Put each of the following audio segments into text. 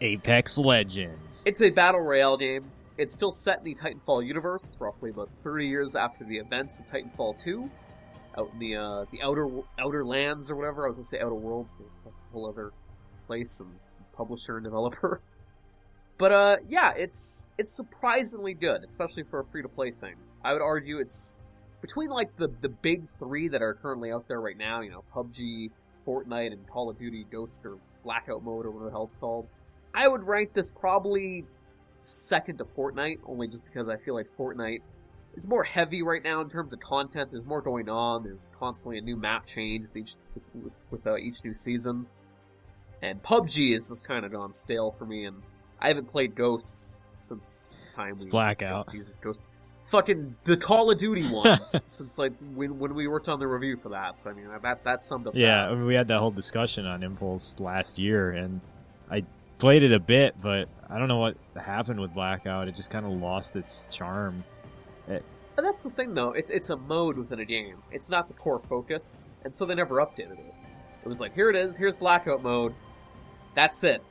Apex Legends. It's a battle royale game. It's still set in the Titanfall universe, roughly about 30 years after the events of Titanfall 2, out in the uh, the outer outer lands or whatever. I was gonna say outer worlds, but that's a whole other place and publisher and developer. But uh, yeah, it's it's surprisingly good, especially for a free to play thing. I would argue it's between like the the big three that are currently out there right now. You know, PUBG, Fortnite, and Call of Duty Ghost or Blackout Mode or whatever the hell it's called. I would rank this probably second to Fortnite, only just because I feel like Fortnite is more heavy right now in terms of content. There's more going on. There's constantly a new map change with each with, with uh, each new season. And PUBG is just kind of gone stale for me, and I haven't played Ghosts since the time It's we Blackout. Jesus, Ghost. Fucking the Call of Duty one since like when when we worked on the review for that. So I mean that that summed up. Yeah, I that. mean, we had that whole discussion on Impulse last year, and I played it a bit, but I don't know what happened with Blackout. It just kind of lost its charm. But that's the thing though. It, it's a mode within a game. It's not the core focus, and so they never updated it. It was like here it is. Here's Blackout mode. That's it.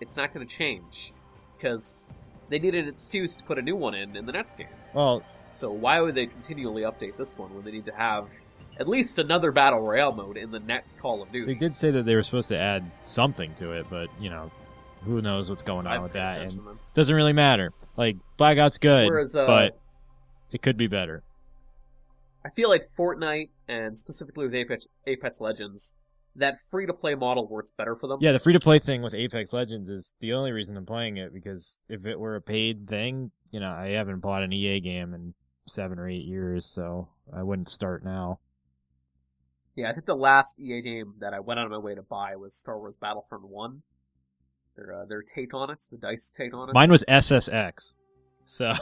It's not going to change because they needed an excuse to put a new one in in the next game. Well, So why would they continually update this one when they need to have at least another battle royale mode in the next Call of Duty? they did say that they were supposed to add something to it, but you know, who knows what's going on I've with that? And doesn't really matter. Like Blackout's good, Whereas, uh, but it could be better. I feel like Fortnite and specifically with Apex, Apex Legends, that free to play model works better for them. Yeah, the free to play thing with Apex Legends is the only reason I'm playing it because if it were a paid thing, you know, I haven't bought an EA game in seven or eight years, so I wouldn't start now. Yeah, I think the last EA game that I went out of my way to buy was Star Wars Battlefront One. Their uh, their take on it, the dice take on it. Mine was SSX. So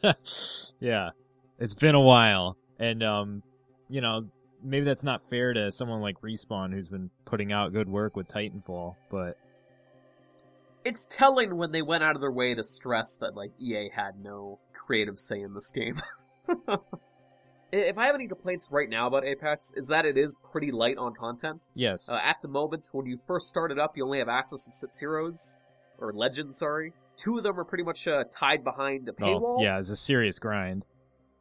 yeah, it's been a while, and um, you know, maybe that's not fair to someone like Respawn who's been putting out good work with Titanfall, but It's telling when they went out of their way to stress that like EA had no creative say in this game. if I have any complaints right now about Apex, is that it is pretty light on content. yes, Uh, at the moment, when you first start it up, you only have access to six heroes or legends. Sorry, two of them are pretty much uh, tied behind a paywall. oh, yeah, it's a serious grind.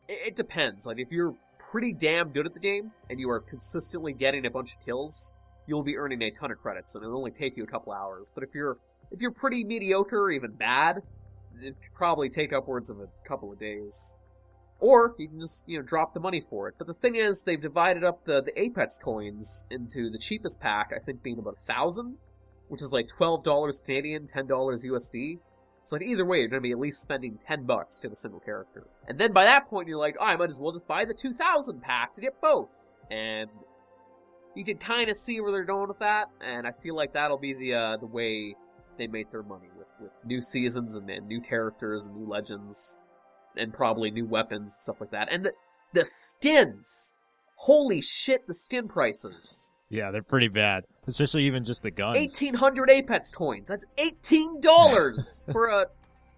It, it depends. Like if you're pretty damn good at the game and you are consistently getting a bunch of kills, you'll be earning a ton of credits, and it'll only take you a couple hours. But if you're if you're pretty mediocre or even bad, it could probably take upwards of a couple of days. Or you can just you know drop the money for it. But the thing is, they've divided up the the Apex coins into the cheapest pack, I think being about a thousand, which is like twelve dollars Canadian, ten dollars USD. So like either way, you're gonna be at least spending ten bucks to get a single character. And then by that point, you're like, oh, I might as well just buy the two thousand pack to get both. And you can kind of see where they're going with that, and I feel like that'll be the uh, the way they make their money with, with new seasons and, and new characters and new legends and probably new weapons and stuff like that. And the the skins, holy shit, the skin prices. Yeah, they're pretty bad, especially even just the guns. Eighteen hundred Apex coins. That's eighteen dollars for a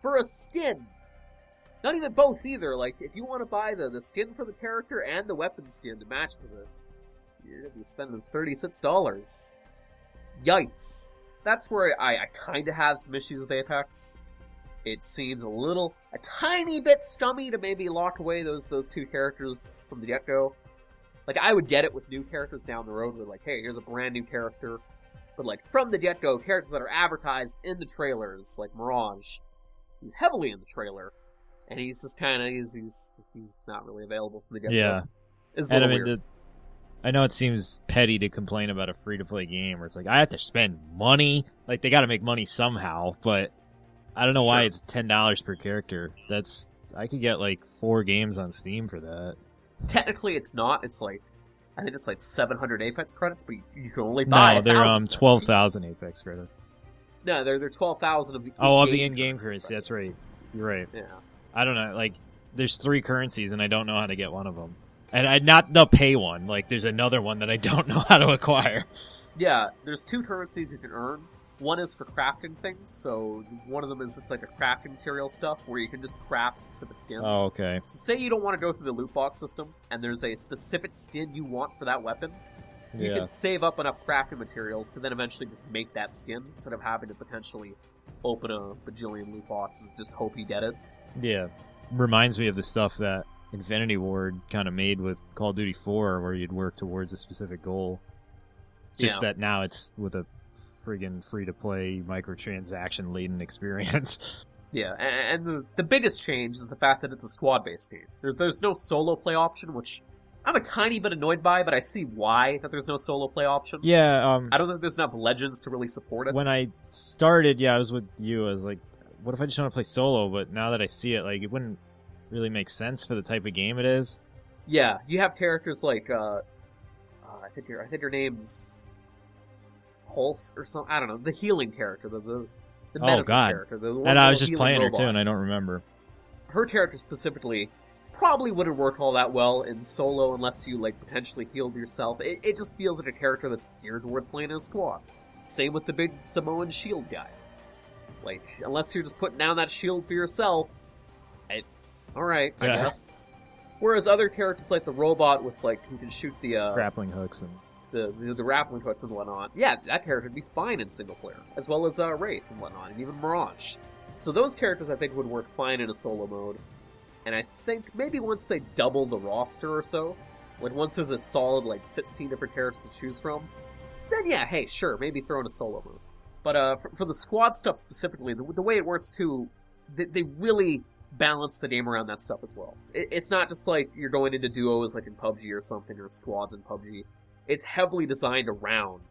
for a skin. Not even both either. Like if you want to buy the the skin for the character and the weapon skin to match with it, you're gonna be spending thirty six dollars. Yikes! That's where I, I kind of have some issues with Apex. It seems a little, a tiny bit scummy to maybe lock away those those two characters from the get go. Like I would get it with new characters down the road. With like, hey, here's a brand new character, but like from the get go, characters that are advertised in the trailers, like Mirage, he's heavily in the trailer, and he's just kind of he's he's he's not really available from the get go. Yeah. it's And I mean, the, I know it seems petty to complain about a free to play game where it's like I have to spend money. Like they got to make money somehow, but I don't know why it's ten dollars per character. That's I could get like four games on Steam for that. Technically, it's not. It's like I think it's like 700 Apex credits, but you, you can only buy. No, they're 1,000. um twelve thousand Apex credits. No, they're they're 12,000 of the Oh, of the in-game currency. That's right. You're right. Yeah. I don't know. Like, there's three currencies, and I don't know how to get one of them. And I not the pay one. Like, there's another one that I don't know how to acquire. Yeah, there's two currencies you can earn. One is for crafting things, so one of them is just like a crafting material stuff where you can just craft specific skins. Oh, okay. So say you don't want to go through the loot box system, and there's a specific skin you want for that weapon. You Yeah. can save up enough crafting materials to then eventually just make that skin instead of having to potentially open a bajillion loot boxes, just hope you get it. Yeah, reminds me of the stuff that Infinity Ward kind of made with Call of Duty 4, where you'd work towards a specific goal. Just Yeah. that now it's with a friggin' free to play microtransaction laden experience. Yeah, and the, the biggest change is the fact that it's a squad based game. There's there's no solo play option, which I'm a tiny bit annoyed by, but I see why that there's no solo play option. yeah, um, I don't think there's enough legends to really support it. when I started, yeah, I was with you. I was like, what if I just want to play solo? But now that I see it, like, it wouldn't really make sense for the type of game it is. yeah, you have characters like uh, uh I think your I think your name's Pulse or something. I don't know the healing character, the the, the Oh, God. character. The And I was just playing her too, and I don't remember. her character specifically probably wouldn't work all that well in solo unless you like potentially healed yourself. It, it just feels like a character that's geared towards playing in a squad. Same with the big Samoan shield guy. Like, unless you're just putting down that shield for yourself, it, all right, I Yeah. guess. Whereas other characters like the robot with like who can shoot the uh, Grappling hooks and the, the the grappling and whatnot. Yeah, that character would be fine in single player, as well as uh, Wraith and whatnot, and even Mirage. So those characters I think would work fine in a solo mode. And I think maybe once they double the roster or so, like once there's a solid like 16 different characters to choose from, then yeah, hey, sure, maybe throw in a solo mode. But uh, for, for the squad stuff specifically, the, the way it works too, they, they really balance the game around that stuff as well. It, it's not just like you're going into duos like in PUBG or something, or squads in PUBG. It's heavily designed around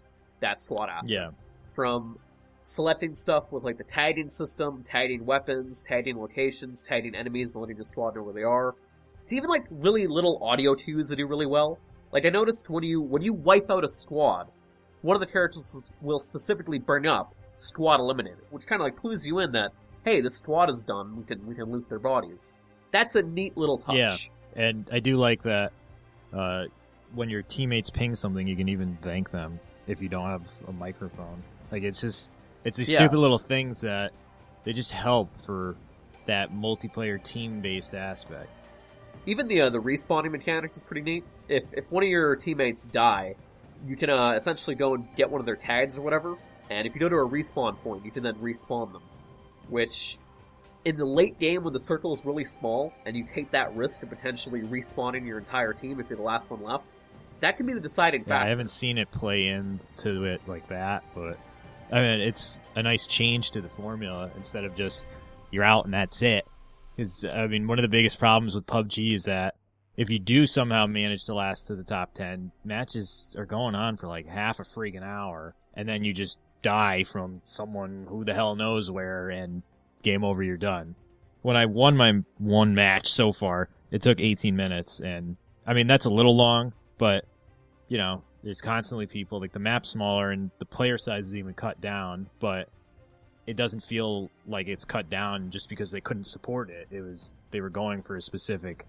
that squad aspect yeah, from selecting stuff with like the tagging system, tagging weapons, tagging locations, tagging enemies, and letting your squad know where they are, to even like really little audio cues that do really well. Like I noticed when you when you wipe out a squad, one of the characters will specifically bring up squad eliminated, which kind of like clues you in that hey, the squad is done. We can we can loot their bodies. That's a neat little touch. Yeah. and I do like that. Uh, when your teammates ping something, you can even thank them if you don't have a microphone. Like it's just it's these Yeah. stupid little things that they just help for that multiplayer team based aspect. Even the uh, the respawning mechanic is pretty neat. If if one of your teammates die, you can uh, essentially go and get one of their tags or whatever, and if you go to a respawn point, you can then respawn them. Which, in the late game when the circle is really small and you take that risk of potentially respawning your entire team if you're the last one left, that can be the deciding Yeah, I haven't seen it play into it like that, but I mean it's a nice change to the formula instead of just you're out and that's it. Because I mean, one of the biggest problems with PUBG is that if you do somehow manage to last to the top ten, matches are going on for like half a freaking hour, and then you just die from someone who the hell knows where, and game over, you're done. When I won my one match so far, it took 18 minutes, and I mean that's a little long, but you know, there's constantly people like the map's smaller and the player size is even cut down, but it doesn't feel like it's cut down just because they couldn't support it. It was they were going for a specific,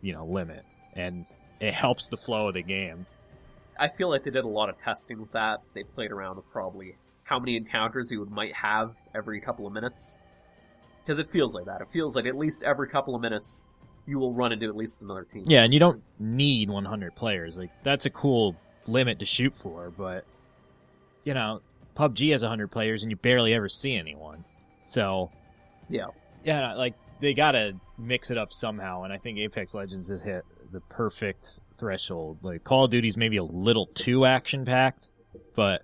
you know, limit, and it helps the flow of the game. I feel like they did a lot of testing with that. They played around with probably how many encounters you might have every couple of minutes. Because it feels like that. It feels like at least every couple of minutes you will run into at least another team. Yeah, and you don't need 100 players. Like that's a cool limit to shoot for, but you know, PUBG has 100 players and you barely ever see anyone. So, Yeah. yeah, like they got to mix it up somehow and I think Apex Legends has hit the perfect threshold. Like Call of Duty's maybe a little too action packed, but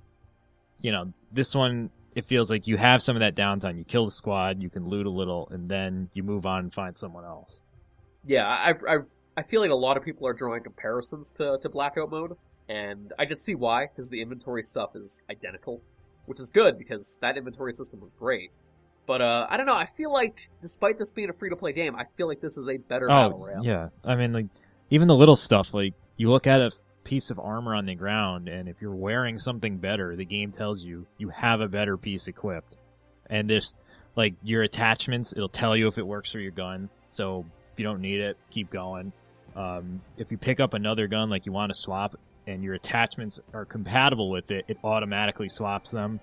you know, this one it feels like you have some of that downtime. You kill the squad, you can loot a little and then you move on and find someone else. Yeah, I've, I've, I feel like a lot of people are drawing comparisons to, to Blackout mode, and I can see why, because the inventory stuff is identical, which is good, because that inventory system was great. But, uh, I don't know, I feel like, despite this being a free-to-play game, I feel like this is a better Battle Oh, Royale. yeah. I mean, like, even the little stuff, like, you look at a piece of armor on the ground, and if you're wearing something better, the game tells you you have a better piece equipped. And this, like, your attachments, it'll tell you if it works for your gun. So if you don't need it, keep going. Um, if you pick up another gun, like, you want to swap, and your attachments are compatible with it, it automatically swaps them.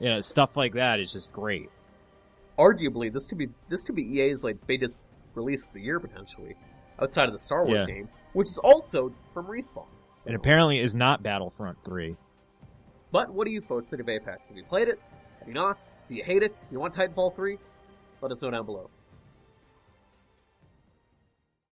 You know, stuff like that is just great. arguably this could be this could be EA's like biggest release of the year potentially, outside of the Star Wars Yeah. game, which is also from Respawn. So- And apparently is not Battlefront 3. but what do you folks think of Apex? Have you played it? Have you not? Do you hate it? Do you want Titanfall 3? Let us know down below.